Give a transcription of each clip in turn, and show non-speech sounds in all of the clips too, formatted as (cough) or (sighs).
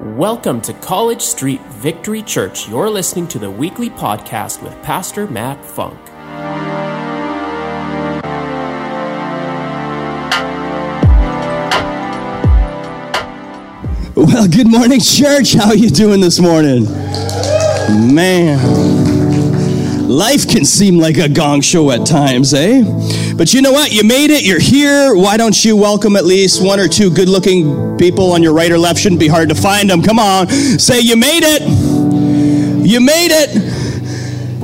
Welcome to College Street Victory Church. You're listening to the weekly podcast with Pastor Matt Funk. Well, good morning, church. How are you doing this morning? Man, life can seem like a gong show at times, eh? But you know what? You made it. You're here. Why don't you welcome at least one or two good looking people on your right or left? Shouldn't be hard to find them. Come on. Say, You made it. You made it.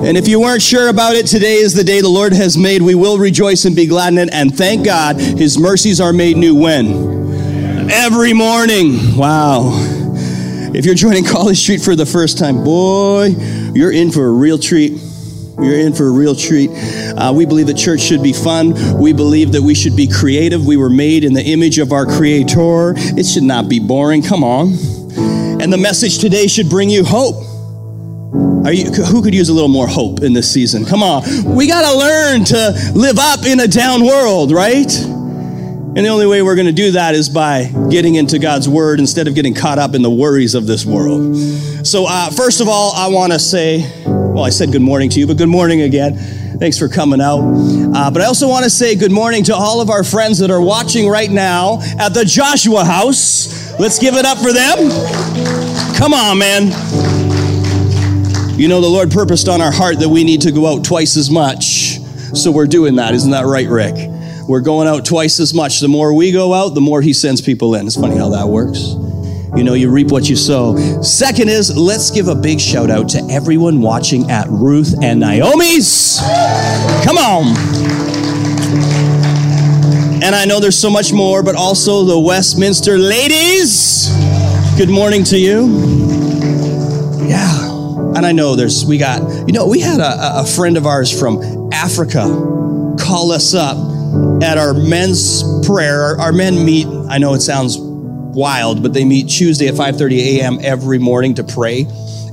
And if you weren't sure about it, today is the day the Lord has made. We will rejoice and be glad in it. And thank God his mercies are made new when? Every morning. Wow. If you're joining College Street for the first time, boy, you're in for a real treat. You're in for a real treat. Uh, we believe that church should be fun. We believe that we should be creative. We were made in the image of our Creator. It should not be boring. Come on. And the message today should bring you hope. You, who could use a little more hope in this season? Come on. We got to learn to live up in a down world, right? And the only way we're going to do that is by getting into God's word instead of getting caught up in the worries of this world. So, uh, first of all, I want to say, well, I said good morning to you, but good morning again. Thanks for coming out. Uh, but I also want to say good morning to all of our friends that are watching right now at the Joshua House. Let's give it up for them. Come on, man. You know, the Lord purposed on our heart that we need to go out twice as much. So we're doing that. Isn't that right, Rick? We're going out twice as much. The more we go out, the more He sends people in. It's funny how that works. You know, you reap what you sow. Second is, let's give a big shout out to everyone watching at Ruth and Naomi's. Come on. And I know there's so much more, but also the Westminster ladies. Good morning to you. Yeah. And I know there's, we got, you know, we had a, a friend of ours from Africa call us up at our men's prayer. Our, our men meet, I know it sounds wild, but they meet Tuesday at 5:30 a.m. every morning to pray,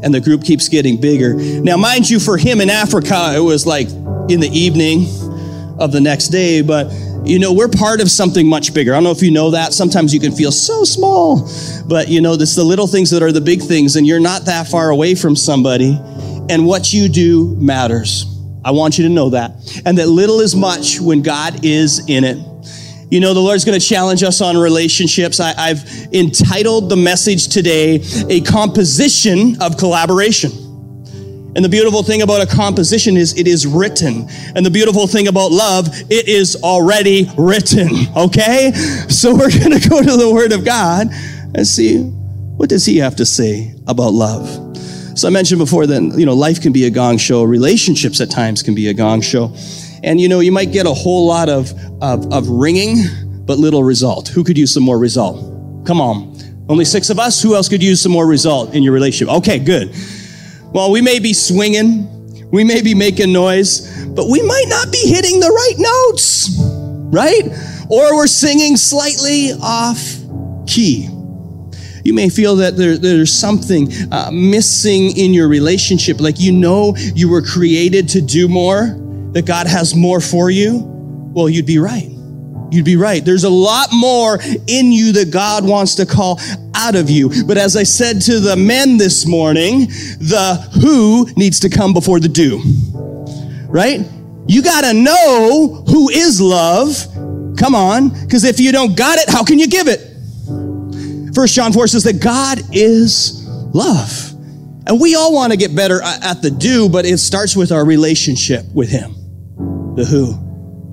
and the group keeps getting bigger. Now, mind you, for him in Africa, it was like in the evening of the next day, but you know, we're part of something much bigger. I don't know if you know that. Sometimes you can feel so small, but you know, it's the little things that are the big things, and you're not that far away from somebody, and what you do matters. I want you to know that. And that little is much when God is in it. You know, the Lord's going to challenge us on relationships. I, have entitled the message today, A Composition of Collaboration. And the beautiful thing about a composition is it is written. And the beautiful thing about love, it is already written. (laughs) Okay? So we're going to go to the Word of God and see what does He have to say about love. So I mentioned before that, you know, life can be a gong show. Relationships at times can be a gong show. And, you know, you might get a whole lot of, of, of ringing, but little result. Who could use some more result? Come on. Only six of us? Who else could use some more result in your relationship? Okay, good. Well, we may be swinging, we may be making noise, but we might not be hitting the right notes, right? Or we're singing slightly off key. You may feel that there, there's something uh, missing in your relationship, like you know you were created to do more, that God has more for you. Well, you'd be right. You'd be right. There's a lot more in you that God wants to call out of you. But as I said to the men this morning, the who needs to come before the do. Right? You got to know who is love. Come on. Because if you don't got it, how can you give it? First John 4 says that God is love. And we all want to get better at the do, but it starts with our relationship with Him. The who.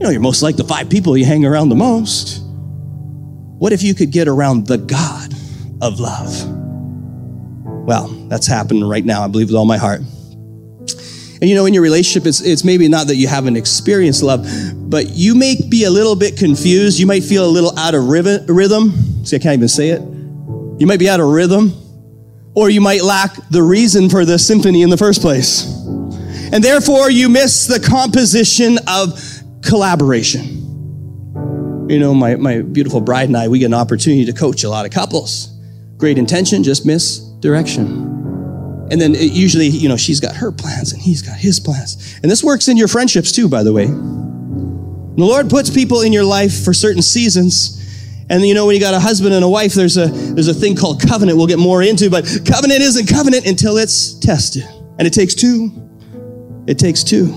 You know, you're most like the five people you hang around the most. What if you could get around the God of love? Well, that's happening right now, I believe with all my heart. And you know, in your relationship, it's, it's maybe not that you haven't experienced love, but you may be a little bit confused. You might feel a little out of rhythm. See, I can't even say it. You might be out of rhythm, or you might lack the reason for the symphony in the first place. And therefore, you miss the composition of collaboration. You know, my, my beautiful bride and I, we get an opportunity to coach a lot of couples. Great intention, just miss direction. And then usually, you know, she's got her plans and he's got his plans. And this works in your friendships too, by the way. The Lord puts people in your life for certain seasons And you know, when you got a husband and a wife, there's a, there's a thing called covenant we'll get more into, but covenant isn't covenant until it's tested. And it takes two. It takes two.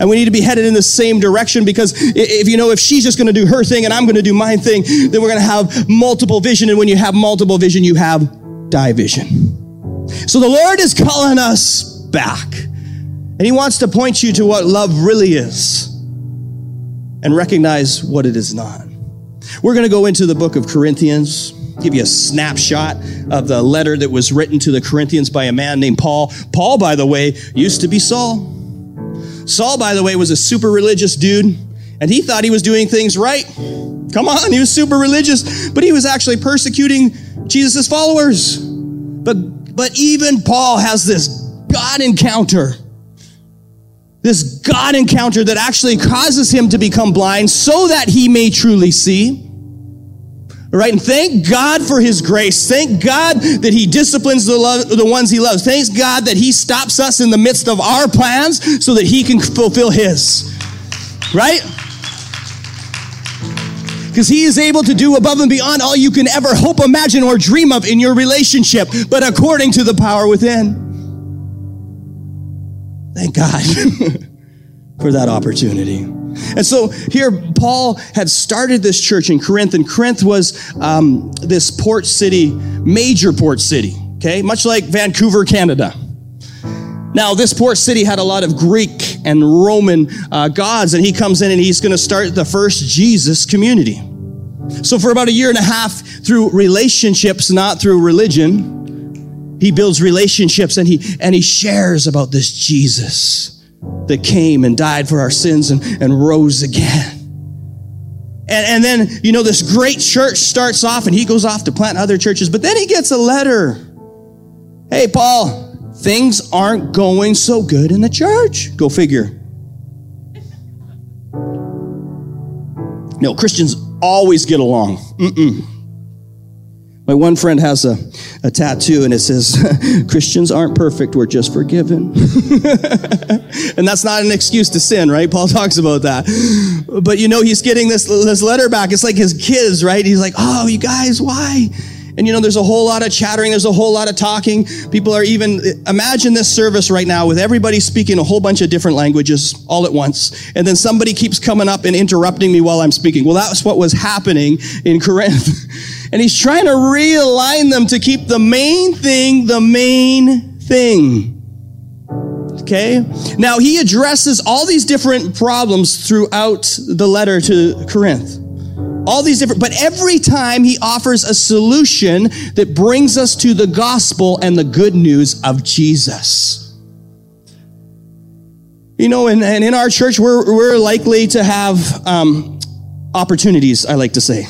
And we need to be headed in the same direction because if you know, if she's just going to do her thing and I'm going to do my thing, then we're going to have multiple vision. And when you have multiple vision, you have division. So the Lord is calling us back. And He wants to point you to what love really is and recognize what it is not. We're going to go into the book of Corinthians, give you a snapshot of the letter that was written to the Corinthians by a man named Paul. Paul, by the way, used to be Saul. Saul, by the way, was a super religious dude, and he thought he was doing things right. Come on, he was super religious, but he was actually persecuting Jesus' followers. But, but even Paul has this God encounter. This God encounter that actually causes him to become blind so that he may truly see. Right? And thank God for his grace. Thank God that he disciplines the, love, the ones he loves. Thanks God that he stops us in the midst of our plans so that he can fulfill his. Right? Because he is able to do above and beyond all you can ever hope, imagine, or dream of in your relationship, but according to the power within. Thank God (laughs) for that opportunity. And so here, Paul had started this church in Corinth, and Corinth was um, this port city, major port city, okay, much like Vancouver, Canada. Now, this port city had a lot of Greek and Roman uh, gods, and he comes in and he's going to start the first Jesus community. So, for about a year and a half, through relationships, not through religion, he builds relationships and he and he shares about this Jesus that came and died for our sins and, and rose again. And, and then, you know, this great church starts off and he goes off to plant other churches, but then he gets a letter. Hey, Paul, things aren't going so good in the church. Go figure. No, Christians always get along. Mm-mm. My one friend has a, a tattoo and it says, (laughs) Christians aren't perfect, we're just forgiven. (laughs) and that's not an excuse to sin, right? Paul (laughs) talks about that. But you know, he's getting this, this letter back. It's like his kids, right? He's like, oh, you guys, why? And you know, there's a whole lot of chattering, there's a whole lot of talking. People are even, imagine this service right now with everybody speaking a whole bunch of different languages all at once. And then somebody keeps coming up and interrupting me while I'm speaking. Well, that's what was happening in Corinth. And he's trying to realign them to keep the main thing the main thing. Okay? Now, he addresses all these different problems throughout the letter to Corinth. All these different, but every time he offers a solution that brings us to the gospel and the good news of Jesus. You know, and, and in our church, we're, we're likely to have um, opportunities, I like to say.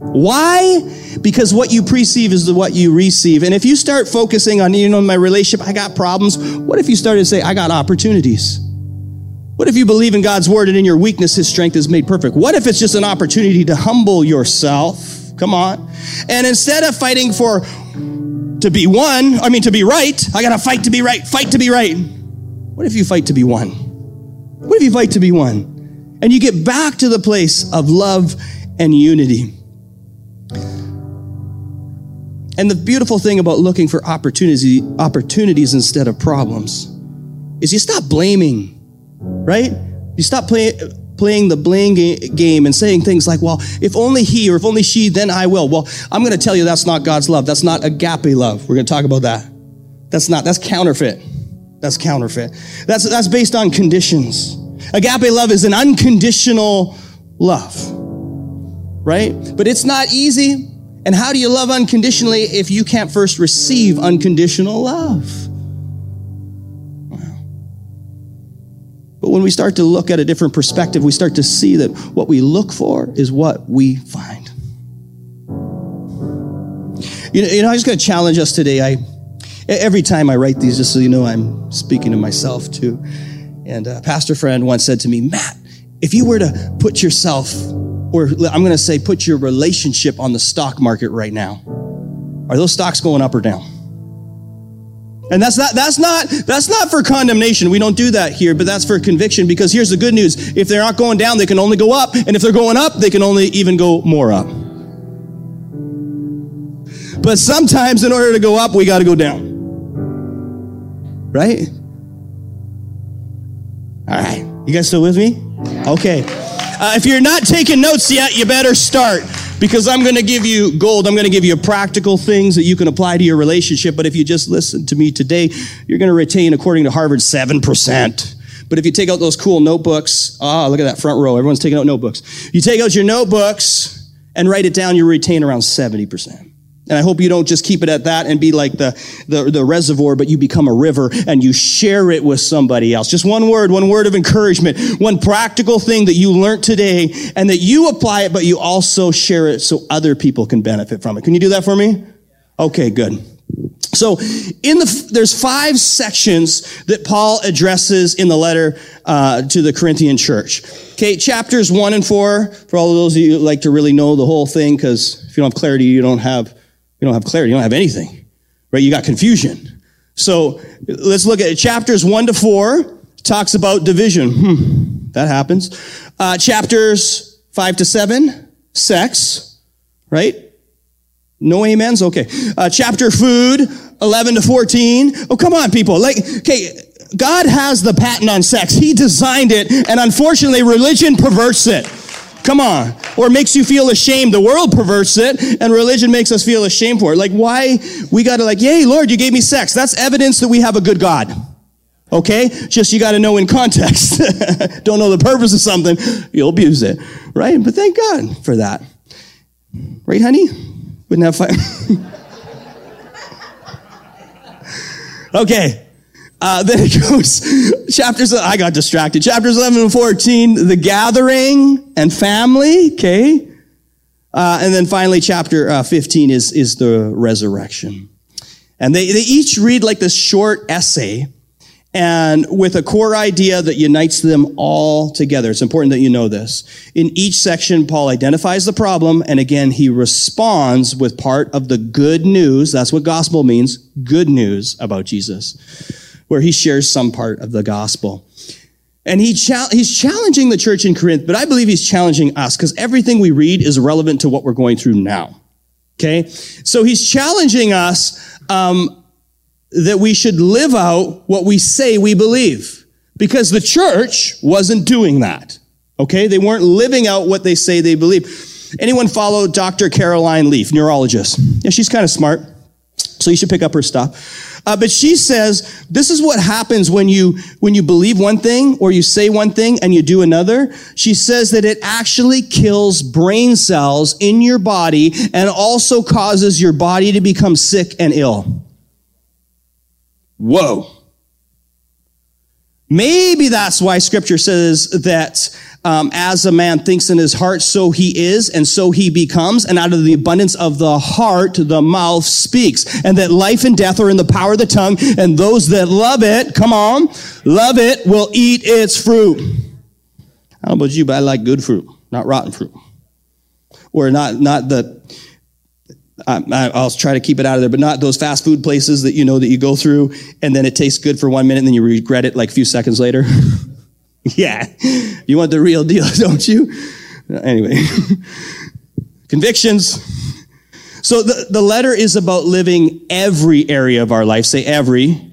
Why? Because what you perceive is what you receive. And if you start focusing on, you know, my relationship, I got problems. What if you started to say, I got opportunities? What if you believe in God's word and in your weakness, his strength is made perfect? What if it's just an opportunity to humble yourself? Come on. And instead of fighting for to be one, I mean, to be right, I got to fight to be right, fight to be right. What if you fight to be one? What if you fight to be one? And you get back to the place of love and unity. And the beautiful thing about looking for opportunity, opportunities instead of problems is you stop blaming, right? You stop play, playing the blame game and saying things like, well, if only he or if only she, then I will. Well, I'm going to tell you that's not God's love. That's not agape love. We're going to talk about that. That's not, that's counterfeit. That's counterfeit. That's, that's based on conditions. Agape love is an unconditional love, right? But it's not easy. And how do you love unconditionally if you can't first receive unconditional love? But when we start to look at a different perspective, we start to see that what we look for is what we find. You know, you know I'm just going to challenge us today. I every time I write these, just so you know, I'm speaking to myself too. And a pastor friend once said to me, Matt, if you were to put yourself or I'm going to say put your relationship on the stock market right now. Are those stocks going up or down? And that's not, that's not, that's not for condemnation. We don't do that here, but that's for conviction because here's the good news. If they're not going down, they can only go up. And if they're going up, they can only even go more up. But sometimes in order to go up, we got to go down. Right? All right. You guys still with me? Okay. Uh, if you're not taking notes yet, you better start because I'm going to give you gold. I'm going to give you practical things that you can apply to your relationship. But if you just listen to me today, you're going to retain, according to Harvard, 7%. But if you take out those cool notebooks, ah, look at that front row. Everyone's taking out notebooks. You take out your notebooks and write it down, you retain around 70%. And I hope you don't just keep it at that and be like the, the, the, reservoir, but you become a river and you share it with somebody else. Just one word, one word of encouragement, one practical thing that you learned today and that you apply it, but you also share it so other people can benefit from it. Can you do that for me? Okay, good. So in the, there's five sections that Paul addresses in the letter uh, to the Corinthian church. Okay, chapters one and four, for all of those of you who like to really know the whole thing, because if you don't have clarity, you don't have you don't have clarity. You don't have anything, right? You got confusion. So let's look at it. chapters one to four. Talks about division. Hmm, that happens. Uh, chapters five to seven, sex, right? No amens? Okay. Uh, chapter food, 11 to 14. Oh, come on, people. Like, okay, God has the patent on sex. He designed it, and unfortunately, religion perverts it. Come on. Or makes you feel ashamed. The world perverts it, and religion makes us feel ashamed for it. Like, why we gotta like, yay, Lord, you gave me sex. That's evidence that we have a good God. Okay? Just you gotta know in context. (laughs) Don't know the purpose of something, you'll abuse it. Right? But thank God for that. Right, honey? Wouldn't have fun. (laughs) okay. Uh, (laughs) then it goes, chapters, I got distracted. Chapters 11 and 14, the gathering and family, okay? Uh, and then finally, chapter uh, 15 is, is the resurrection. And they, they each read like this short essay and with a core idea that unites them all together. It's important that you know this. In each section, Paul identifies the problem, and again, he responds with part of the good news. That's what gospel means good news about Jesus where he shares some part of the gospel. And he he's challenging the church in Corinth, but I believe he's challenging us because everything we read is relevant to what we're going through now. Okay? So he's challenging us um, that we should live out what we say we believe because the church wasn't doing that. Okay? They weren't living out what they say they believe. Anyone follow Dr. Caroline Leaf, neurologist? Yeah, she's kind of smart. So you should pick up her stuff. Uh, but she says this is what happens when you when you believe one thing or you say one thing and you do another. She says that it actually kills brain cells in your body and also causes your body to become sick and ill. Whoa. Maybe that's why scripture says that um, as a man thinks in his heart, so he is, and so he becomes. And out of the abundance of the heart, the mouth speaks. And that life and death are in the power of the tongue, and those that love it, come on, love it, will eat its fruit. Know about you, but I like good fruit, not rotten fruit. Or not, not the, I, will try to keep it out of there, but not those fast food places that you know that you go through and then it tastes good for one minute and then you regret it like a few seconds later. (laughs) (laughs) yeah. You want the real deal, (laughs) don't you? Anyway, convictions. So the, the letter is about living every area of our life. Say every.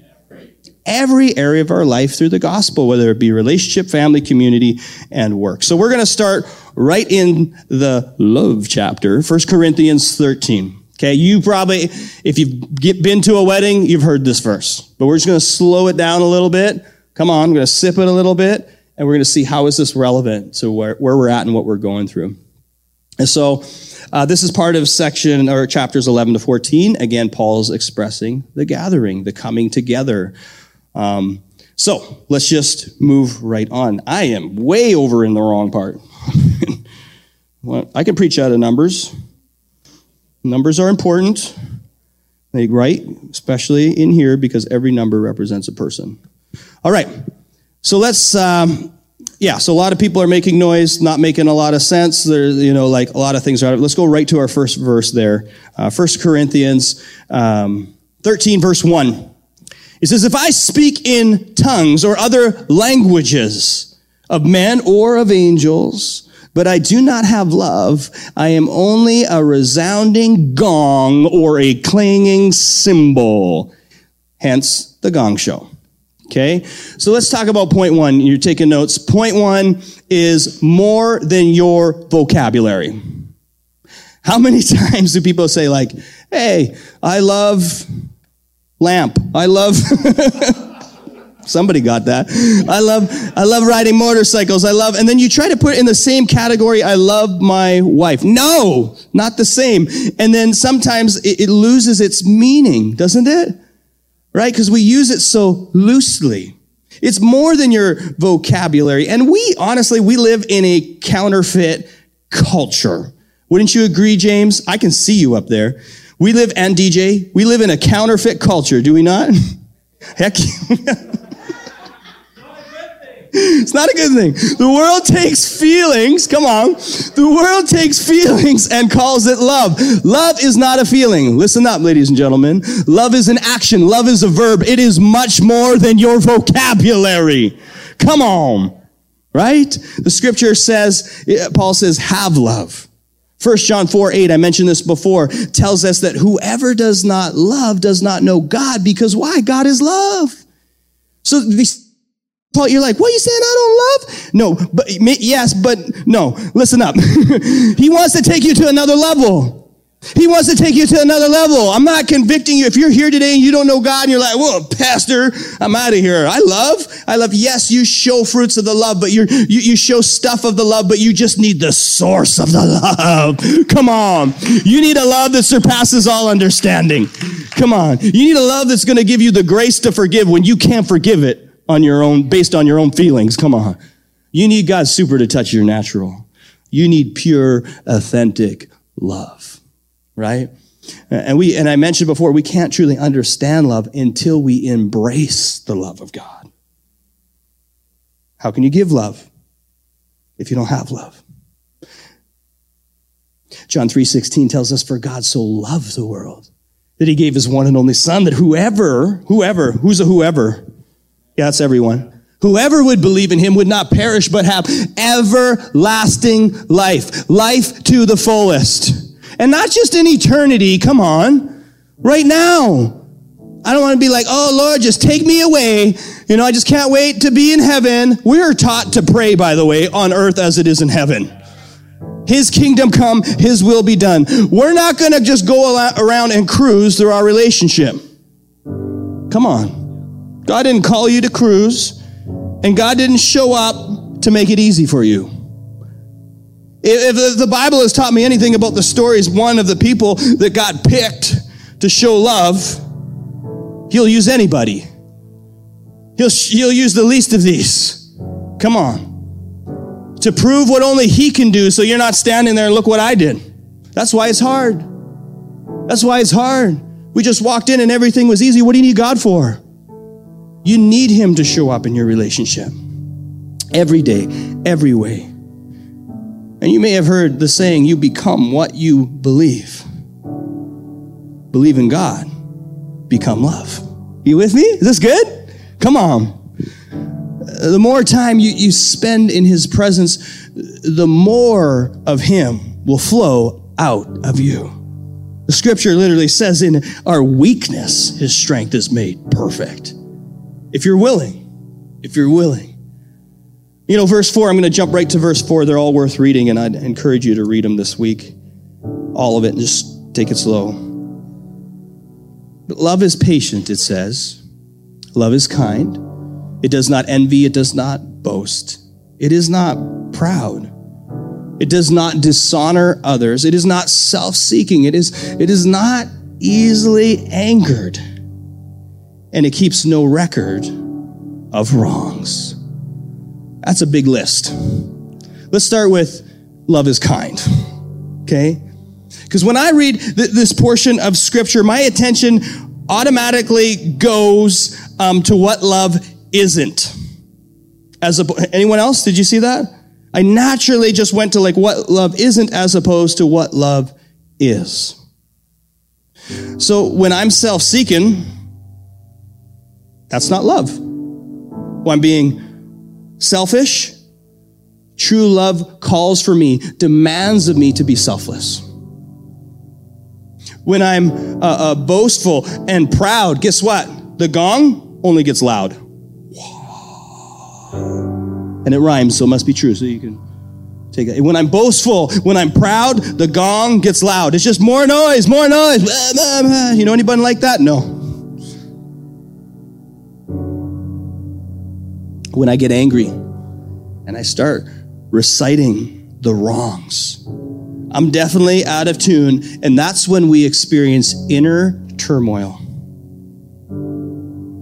Every area of our life through the gospel, whether it be relationship, family, community, and work. So we're going to start right in the love chapter, 1 Corinthians 13. Okay, you probably, if you've been to a wedding, you've heard this verse. But we're just going to slow it down a little bit. Come on, I'm going to sip it a little bit and we're going to see how is this relevant to where, where we're at and what we're going through. And so uh, this is part of section or chapters 11 to 14. Again, Paul's expressing the gathering, the coming together. Um, so let's just move right on. I am way over in the wrong part. (laughs) well, I can preach out of numbers. Numbers are important. They right, especially in here because every number represents a person. All right. So let's, um, yeah, so a lot of people are making noise, not making a lot of sense. There's, you know, like a lot of things are. out of Let's go right to our first verse there. Uh, 1 Corinthians um, 13, verse 1. It says, If I speak in tongues or other languages of men or of angels, but I do not have love, I am only a resounding gong or a clanging cymbal. Hence the gong show. Okay. So let's talk about point one. You're taking notes. Point one is more than your vocabulary. How many (laughs) times do people say like, Hey, I love lamp. I love, (laughs) somebody got that. I love, I love riding motorcycles. I love, and then you try to put in the same category, I love my wife. No, not the same. And then sometimes it, it loses its meaning, doesn't it? Right? Because we use it so loosely. It's more than your vocabulary. And we, honestly, we live in a counterfeit culture. Wouldn't you agree, James? I can see you up there. We live, and DJ, we live in a counterfeit culture, do we not? (laughs) Heck. (laughs) It's not a good thing. The world takes feelings, come on. The world takes feelings and calls it love. Love is not a feeling. Listen up, ladies and gentlemen. Love is an action. Love is a verb. It is much more than your vocabulary. Come on. Right? The scripture says, eh, Paul says, have love. 1 John 4, 8, I mentioned this before, tells us that whoever does not love does not know God because why? God is love. So You're like, what you saying I don't love? No, but yes, but no. Listen up. (laughs) he wants to take you to another level. He wants to take you to another level. I'm not convicting you. If you're here today and you don't know God and you're like, well, pastor, I'm out of here. I love, I love. Yes, you show fruits of the love, but you're, you, you show stuff of the love, but you just need the source of the love. (laughs) Come on. You need a love that surpasses all understanding. Come on. You need a love that's going to give you the grace to forgive when you can't forgive it on your own, based on your own feelings. Come on. You need God's super to touch your natural. You need pure, authentic love right? And we, and I mentioned before, we can't truly understand love until we embrace the love of God. How can you give love if you don't have love? John 3:16 tells us for God so loved the world that he gave his one and only son that whoever whoever who's a whoever yeah that's everyone whoever would believe in him would not perish but have everlasting life life to the fullest and not just in eternity, come on, right now. I don't want to be like, oh Lord, just take me away. You know, I just can't wait to be in heaven. We are taught to pray, by the way, on earth as it is in heaven. His kingdom come, His will be done. We're not going to just go around and cruise through our relationship. Come on. God didn't call you to cruise, and God didn't show up to make it easy for you. If the Bible has taught me anything about the stories, one of the people that got picked to show love, he'll use anybody. He'll, he'll use the least of these. Come on. To prove what only he can do so you're not standing there and look what I did. That's why it's hard. That's why it's hard. We just walked in and everything was easy. What do you need God for? You need him to show up in your relationship every day, every way. And you may have heard the saying, you become what you believe. Believe in God, become love. You with me? Is this good? Come on. Uh, the more time you, you spend in His presence, the more of Him will flow out of you. The scripture literally says, in our weakness, His strength is made perfect. If you're willing, if you're willing. You know, verse 4, I'm going to jump right to verse 4. They're all worth reading, and I'd encourage you to read them this week. All of it, and just take it slow. But love is patient, it says. Love is kind. It does not envy, it does not boast. It is not proud. It does not dishonor others. It is not self-seeking. It is, it is not easily angered. And it keeps no record of wrongs. That's a big list. Let's start with love is kind. Okay? Because when I read th- this portion of scripture, my attention automatically goes um, to what love isn't. As a, anyone else? Did you see that? I naturally just went to like what love isn't as opposed to what love is. So when I'm self-seeking, that's not love. When I'm being selfish, True love calls for me, demands of me to be selfless. When I'm uh, uh, boastful and proud, guess what? The gong only gets loud. And it rhymes, so it must be true. So you can take it. When I'm boastful, when I'm proud, the gong gets loud. It's just more noise, more noise. You know anybody like that? No. When I get angry and I start reciting the wrongs, I'm definitely out of tune, and that's when we experience inner turmoil.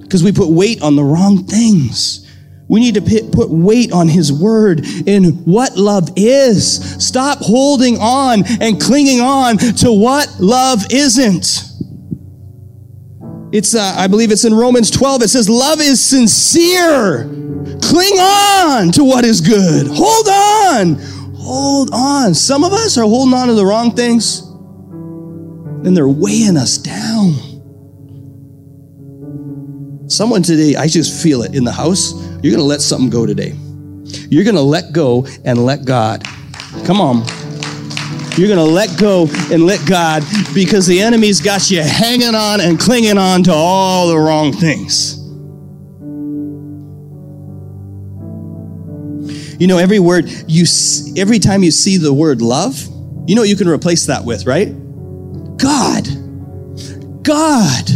Because we put weight on the wrong things. We need to put weight on His Word in what love is. Stop holding on and clinging on to what love isn't. It's, uh, I believe it's in Romans 12. It says, Love is sincere. Cling on to what is good. Hold on. Hold on. Some of us are holding on to the wrong things, and they're weighing us down. Someone today, I just feel it in the house you're going to let something go today. You're going to let go and let God. Come on. You're going to let go and let God because the enemy's got you hanging on and clinging on to all the wrong things. You know, every word you, every time you see the word love, you know you can replace that with, right? God. God.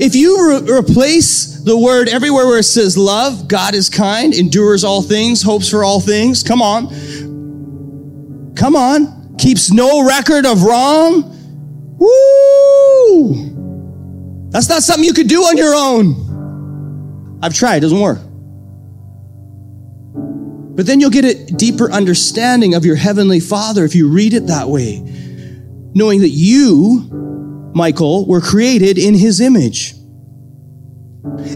If you re- replace the word everywhere where it says love, God is kind, endures all things, hopes for all things, come on. Come on. Keeps no record of wrong. Woo! That's not something you could do on your own. I've tried, it doesn't work. But then you'll get a deeper understanding of your heavenly Father if you read it that way, knowing that you Michael, were created in his image.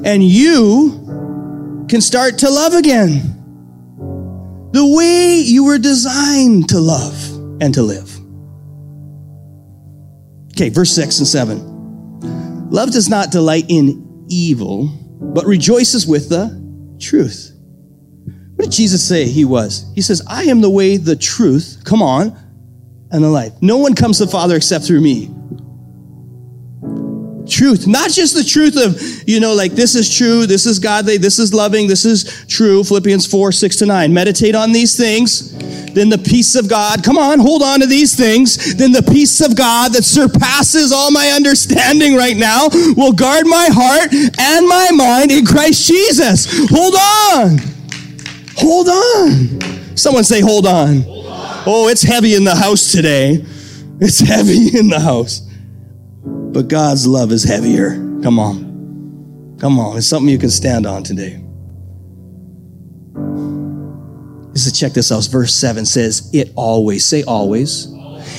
And you can start to love again the way you were designed to love and to live. Okay, verse 6 and 7. Love does not delight in evil, but rejoices with the truth. What did Jesus say he was? He says, I am the way, the truth, come on, and the life. No one comes to the Father except through me truth, not just the truth of, you know, like this is true, this is godly, this is loving, this is true, Philippians 4, 6 to 9. Meditate on these things, then the peace of God, come on, hold on to these things, then the peace of God that surpasses all my understanding right now will guard my heart and my mind in Christ Jesus. Hold on. Hold on. Someone say, hold on. Hold on. Oh, it's heavy in the house today. It's heavy in the house. But God's love is heavier. Come on. Come on. It's something you can stand on today. Is to check this out. Verse 7 says, It always, say always.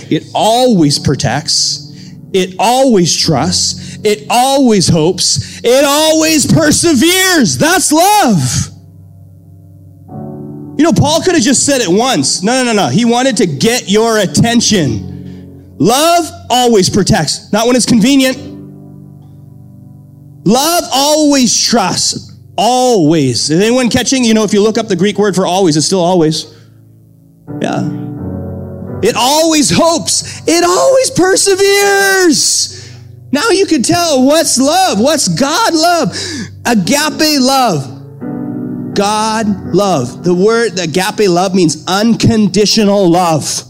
It always protects. It always trusts. It always hopes. It always perseveres. That's love. You know, Paul could have just said it once. No, no, no, no. He wanted to get your attention. Love always protects, not when it's convenient. Love always trusts. Always. Is anyone catching? You know, if you look up the Greek word for always, it's still always. Yeah. It always hopes. It always perseveres. Now you can tell what's love. What's God love? Agape love. God love. The word agape love means unconditional love.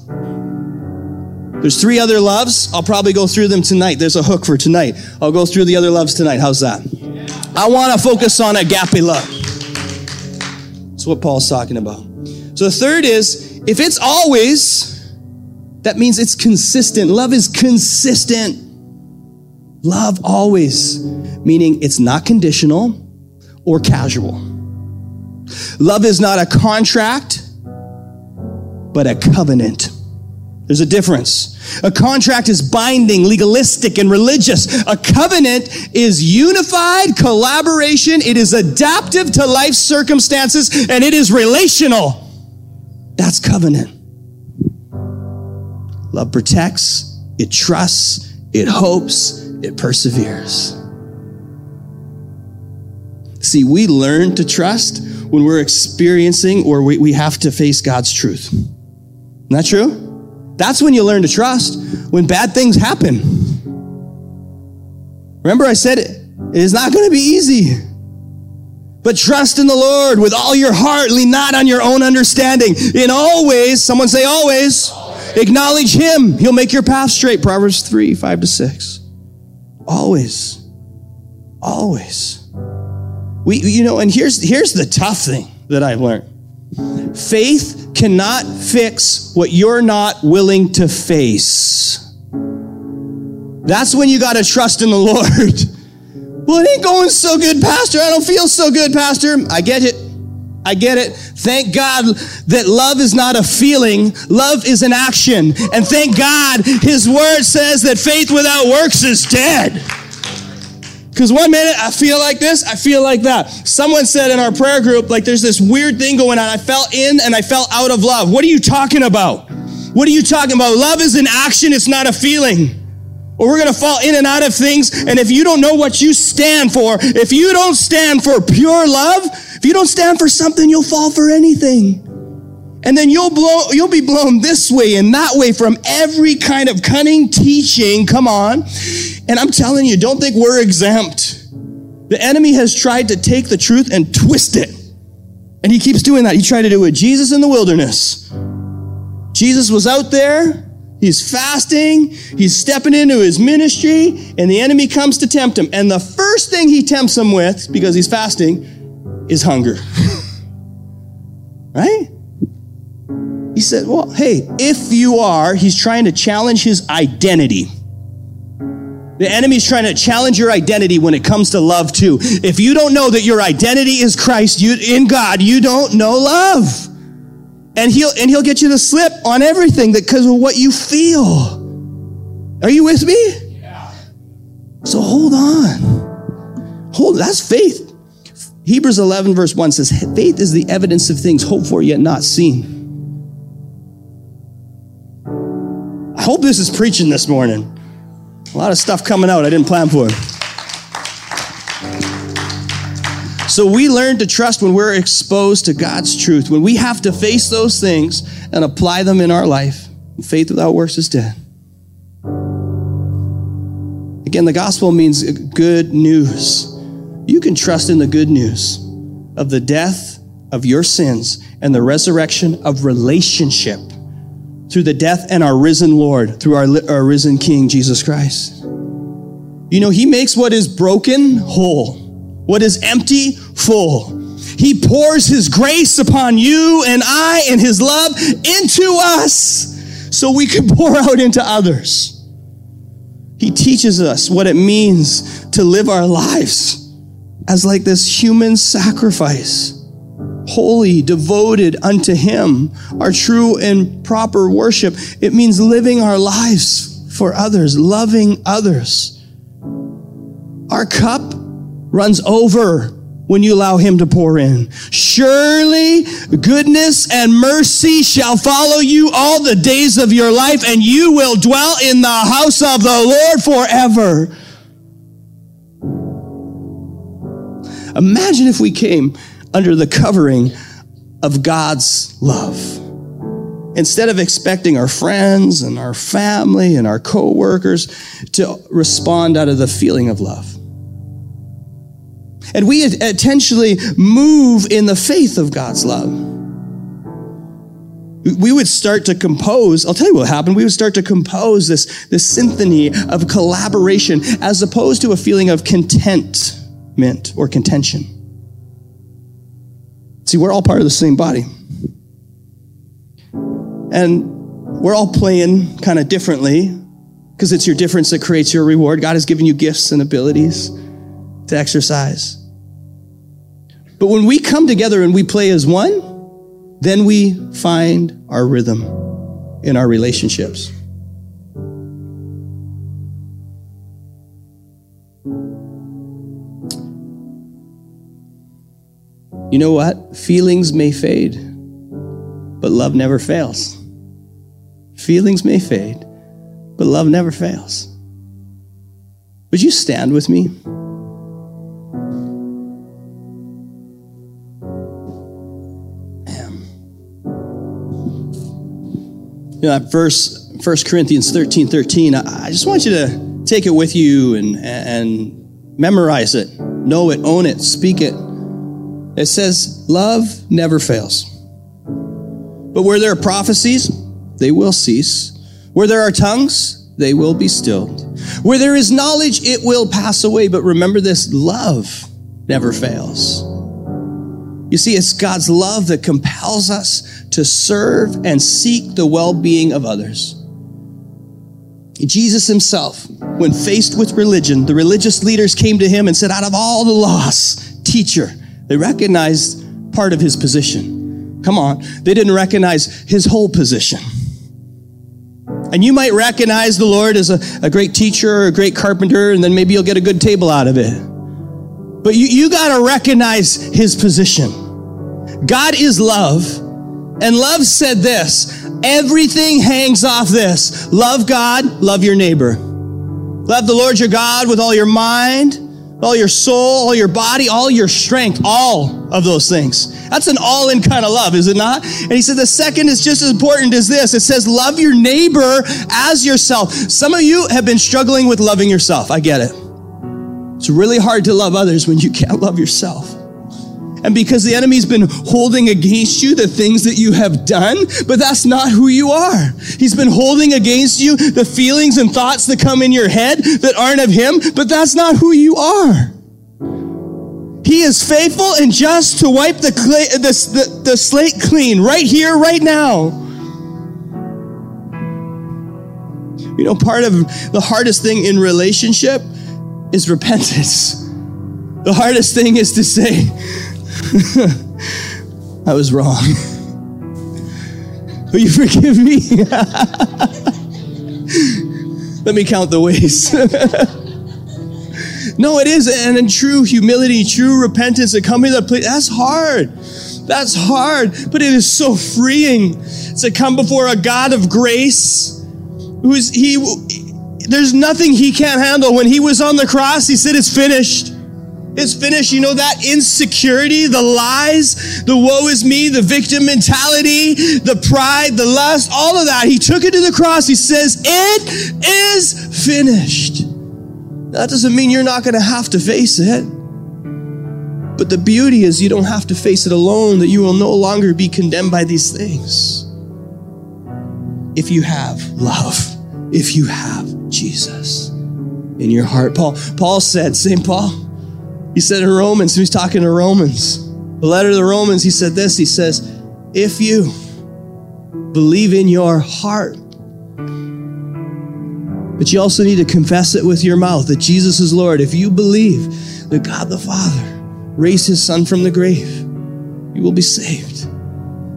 There's three other loves. I'll probably go through them tonight. There's a hook for tonight. I'll go through the other loves tonight. How's that? I want to focus on agape love. That's what Paul's talking about. So the third is if it's always, that means it's consistent. Love is consistent. Love always, meaning it's not conditional or casual. Love is not a contract, but a covenant. There's a difference. A contract is binding, legalistic, and religious. A covenant is unified collaboration. It is adaptive to life's circumstances and it is relational. That's covenant. Love protects, it trusts, it hopes, it perseveres. See, we learn to trust when we're experiencing or we, we have to face God's truth. Isn't that true? That's when you learn to trust, when bad things happen. Remember, I said it, is not going to be easy. But trust in the Lord with all your heart, lean not on your own understanding. In all ways, someone say always, always. acknowledge Him. He'll make your path straight. Proverbs 3 5 to 6. Always. Always. We, you know, and here's, here's the tough thing that I've learned faith cannot fix what you're not willing to face. That's when you got to trust in the Lord. (laughs) Well, it ain't going so good, Pastor. I don't feel so good, Pastor. I get it. I get it. Thank God that love is not a feeling, love is an action. And thank God his word says that faith without works is dead. Because one minute I feel like this, I feel like that. Someone said in our prayer group, like there's this weird thing going on. I fell in and I fell out of love. What are you talking about? What are you talking about? Love is an action, it's not a feeling or we're going to fall in and out of things. And if you don't know what you stand for, if you don't stand for pure love, if you don't stand for something, you'll fall for anything. And then you'll blow, you'll be blown this way and that way from every kind of cunning teaching. Come on. And I'm telling you, don't think we're exempt. The enemy has tried to take the truth and twist it. And he keeps doing that. He tried to do it with Jesus in the wilderness. Jesus was out there He's fasting, he's stepping into his ministry, and the enemy comes to tempt him. And the first thing he tempts him with, because he's fasting, is hunger. (laughs) right? He said, Well, hey, if you are, he's trying to challenge his identity. The enemy's trying to challenge your identity when it comes to love too. If you don't know that your identity is Christ you, in God, you don't know love. And he'll, and he'll get you to slip on everything that because of what you feel. Are you with me? Yeah. So hold on. Hold, that's faith. Hebrews 11 verse 1 says, faith is the evidence of things hoped for yet not seen. Hope this is preaching this morning. A lot of stuff coming out I didn't plan for. So we learn to trust when we're exposed to God's truth, when we have to face those things and apply them in our life. Faith without works is dead. Again, the gospel means good news. You can trust in the good news of the death of your sins and the resurrection of relationship through the death and our risen Lord, through our, our risen King, Jesus Christ. You know, He makes what is broken whole. What is empty, full. He pours His grace upon you and I and His love into us so we can (laughs) pour out into others. He teaches us what it means to live our lives as like this human sacrifice, holy, devoted unto Him, our true and proper worship. It means living our lives for others, loving others. Our cup runs over when you allow him to pour in. Surely goodness and mercy shall follow you all the days of your life, and you will dwell in the house of the Lord forever. Imagine if we came under the covering of God's love. Instead of expecting our friends and our family and our coworkers to respond out of the feeling of love. And we intentionally move in the faith of God's love. We would start to compose, I'll tell you what happened. We would start to compose this, this symphony of collaboration as opposed to a feeling of contentment or contention. See, we're all part of the same body. And we're all playing kind of differently because it's your difference that creates your reward. God has given you gifts and abilities to exercise. But when we come together and we play as one, then we find our rhythm in our relationships. You know what? Feelings may fade, but love never fails. Feelings may fade, but love never fails. Would you stand with me? You know, that verse, 1 Corinthians 13 13, I, I just want you to take it with you and, and memorize it, know it, own it, speak it it says, Love never fails. But where there are prophecies, they will cease. Where there are tongues, they will be stilled. Where there is knowledge, it will pass away. But remember this love never fails. You see, it's God's love that compels us to serve and seek the well being of others. Jesus himself, when faced with religion, the religious leaders came to him and said, Out of all the laws, teacher, they recognized part of his position. Come on, they didn't recognize his whole position. And you might recognize the Lord as a, a great teacher or a great carpenter, and then maybe you'll get a good table out of it. But you, you got to recognize his position. God is love. And love said this everything hangs off this love God, love your neighbor. Love the Lord your God with all your mind, all your soul, all your body, all your strength, all of those things. That's an all in kind of love, is it not? And he said the second is just as important as this. It says, love your neighbor as yourself. Some of you have been struggling with loving yourself. I get it. It's really hard to love others when you can't love yourself. And because the enemy's been holding against you the things that you have done, but that's not who you are. He's been holding against you the feelings and thoughts that come in your head that aren't of him, but that's not who you are. He is faithful and just to wipe the, clay, the, the, the slate clean right here, right now. You know, part of the hardest thing in relationship is repentance. The hardest thing is to say, (laughs) I was wrong. Will you forgive me? (laughs) Let me count the ways. (laughs) no, it is. And in true humility, true repentance, to come to that place, that's hard. That's hard, but it is so freeing to come before a God of grace who's he there's nothing he can't handle. When he was on the cross, he said, It's finished. It's finished. You know that insecurity, the lies, the woe is me, the victim mentality, the pride, the lust, all of that. He took it to the cross. He says, It is finished. That doesn't mean you're not going to have to face it. But the beauty is you don't have to face it alone, that you will no longer be condemned by these things. If you have love, if you have Jesus in your heart. Paul, Paul said, St. Paul, he said in Romans, he's talking to Romans, the letter to the Romans, he said this, he says, if you believe in your heart, but you also need to confess it with your mouth that Jesus is Lord. If you believe that God the Father raised his son from the grave, you will be saved.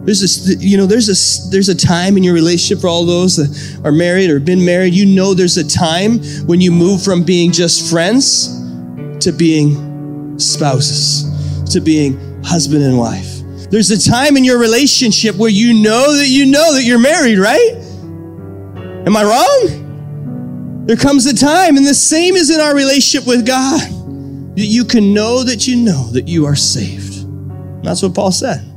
There's this, you know, there's a, there's a time in your relationship for all those that are married or been married. You know, there's a time when you move from being just friends to being spouses, to being husband and wife. There's a time in your relationship where you know that you know that you're married, right? Am I wrong? There comes a time, and the same is in our relationship with God, that you can know that you know that you are saved. That's what Paul said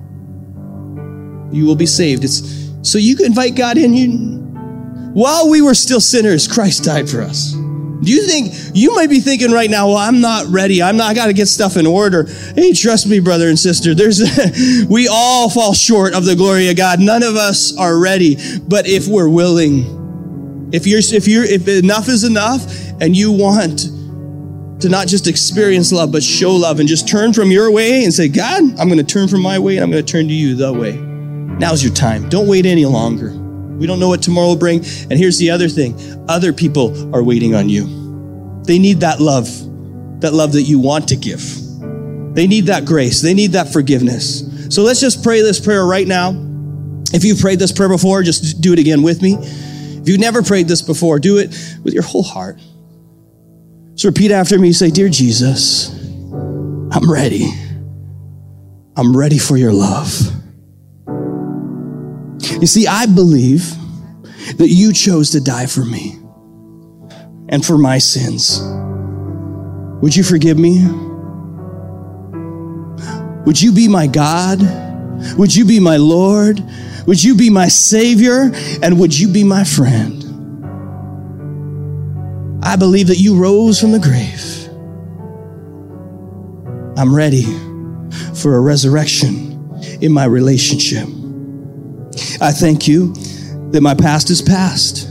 you will be saved. It's so you can invite God in. You, while we were still sinners, Christ died for us. Do you think you might be thinking right now, well, I'm not ready. I'm not, I got to get stuff in order. Hey, trust me, brother and sister. There's, (laughs) we all fall short of the glory of God. None of us are ready. But if we're willing, if you're, if you're, if enough is enough and you want to not just experience love, but show love and just turn from your way and say, God, I'm going to turn from my way and I'm going to turn to you the way. Now's your time. Don't wait any longer. We don't know what tomorrow will bring. And here's the other thing other people are waiting on you. They need that love, that love that you want to give. They need that grace, they need that forgiveness. So let's just pray this prayer right now. If you've prayed this prayer before, just do it again with me. If you've never prayed this before, do it with your whole heart. So repeat after me. Say, Dear Jesus, I'm ready. I'm ready for your love. You see, I believe that you chose to die for me and for my sins. Would you forgive me? Would you be my God? Would you be my Lord? Would you be my Savior? And would you be my friend? I believe that you rose from the grave. I'm ready for a resurrection in my relationship. I thank you that my past is past.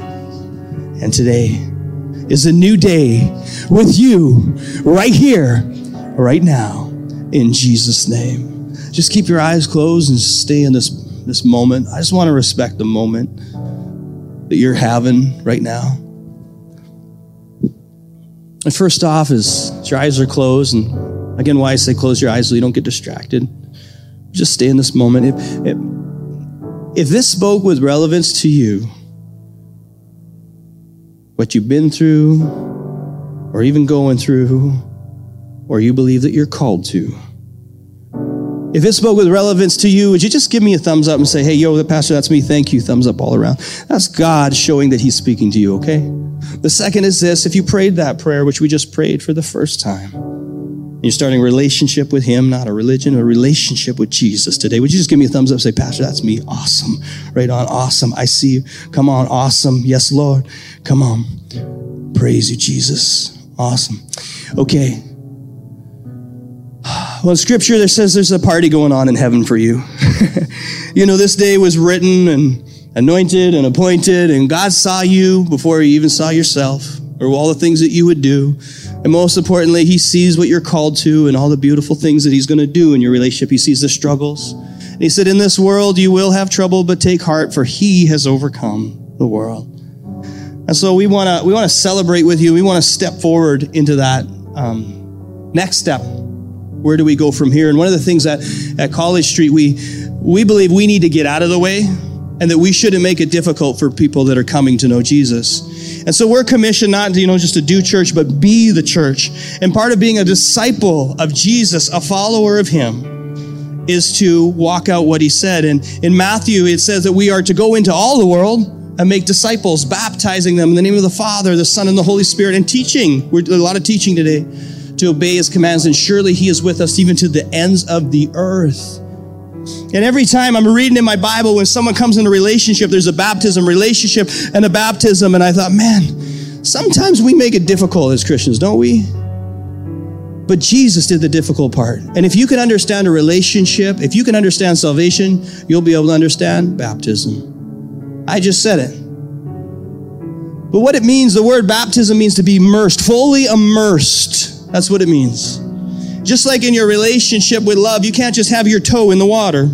And today is a new day with you right here, right now, in Jesus' name. Just keep your eyes closed and stay in this, this moment. I just want to respect the moment that you're having right now. And first off, is your eyes are closed, and again, why I say close your eyes so you don't get distracted. Just stay in this moment. If, if, if this spoke with relevance to you, what you've been through, or even going through, or you believe that you're called to, if it spoke with relevance to you, would you just give me a thumbs up and say, hey, yo, the pastor, that's me. Thank you. Thumbs up all around. That's God showing that he's speaking to you, okay? The second is this if you prayed that prayer, which we just prayed for the first time, you're starting a relationship with him, not a religion, a relationship with Jesus today. Would you just give me a thumbs up say, Pastor, that's me. Awesome. Right on. Awesome. I see you. Come on. Awesome. Yes, Lord. Come on. Praise you, Jesus. Awesome. Okay. (sighs) Well, in scripture, there says there's a party going on in heaven for you. (laughs) you know, this day was written and anointed and appointed, and God saw you before you even saw yourself or all the things that you would do. And most importantly, He sees what you're called to and all the beautiful things that He's going to do in your relationship. He sees the struggles. And He said, In this world you will have trouble, but take heart, for He has overcome the world. And so we want to we want to celebrate with you. We want to step forward into that um, next step. Where do we go from here? And one of the things that at College Street we we believe we need to get out of the way and that we shouldn't make it difficult for people that are coming to know Jesus. And so we're commissioned not, you know, just to do church, but be the church. And part of being a disciple of Jesus, a follower of Him, is to walk out what He said. And in Matthew, it says that we are to go into all the world and make disciples, baptizing them in the name of the Father, the Son, and the Holy Spirit, and teaching. We're a lot of teaching today to obey His commands. And surely He is with us even to the ends of the earth. And every time I'm reading in my Bible, when someone comes in a relationship, there's a baptism relationship and a baptism. And I thought, man, sometimes we make it difficult as Christians, don't we? But Jesus did the difficult part. And if you can understand a relationship, if you can understand salvation, you'll be able to understand baptism. I just said it. But what it means, the word baptism means to be immersed, fully immersed. That's what it means. Just like in your relationship with love, you can't just have your toe in the water.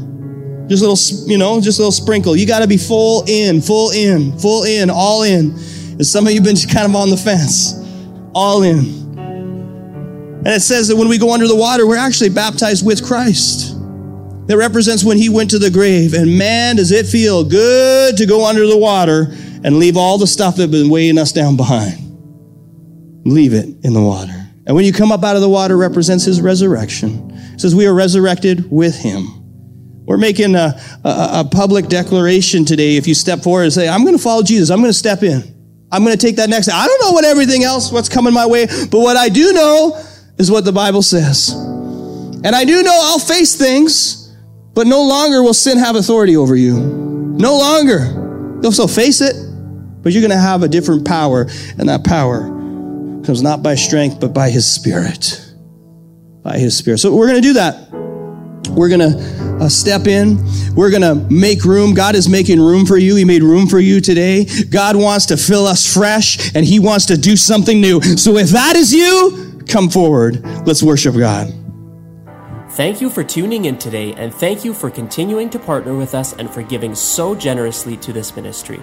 Just a little, you know, just a little sprinkle. You got to be full in, full in, full in, all in. And some of you have been kind of on the fence. All in. And it says that when we go under the water, we're actually baptized with Christ. That represents when he went to the grave. And man, does it feel good to go under the water and leave all the stuff that has been weighing us down behind. Leave it in the water. And when you come up out of the water represents his resurrection. Says we are resurrected with him. We're making a, a, a public declaration today. If you step forward and say, I'm going to follow Jesus, I'm going to step in. I'm going to take that next. I don't know what everything else, what's coming my way, but what I do know is what the Bible says. And I do know I'll face things, but no longer will sin have authority over you. No longer. You'll still face it, but you're going to have a different power, and that power comes not by strength, but by his spirit. By his spirit. So we're going to do that. We're going to uh, step in. We're going to make room. God is making room for you. He made room for you today. God wants to fill us fresh and he wants to do something new. So if that is you, come forward. Let's worship God. Thank you for tuning in today, and thank you for continuing to partner with us and for giving so generously to this ministry.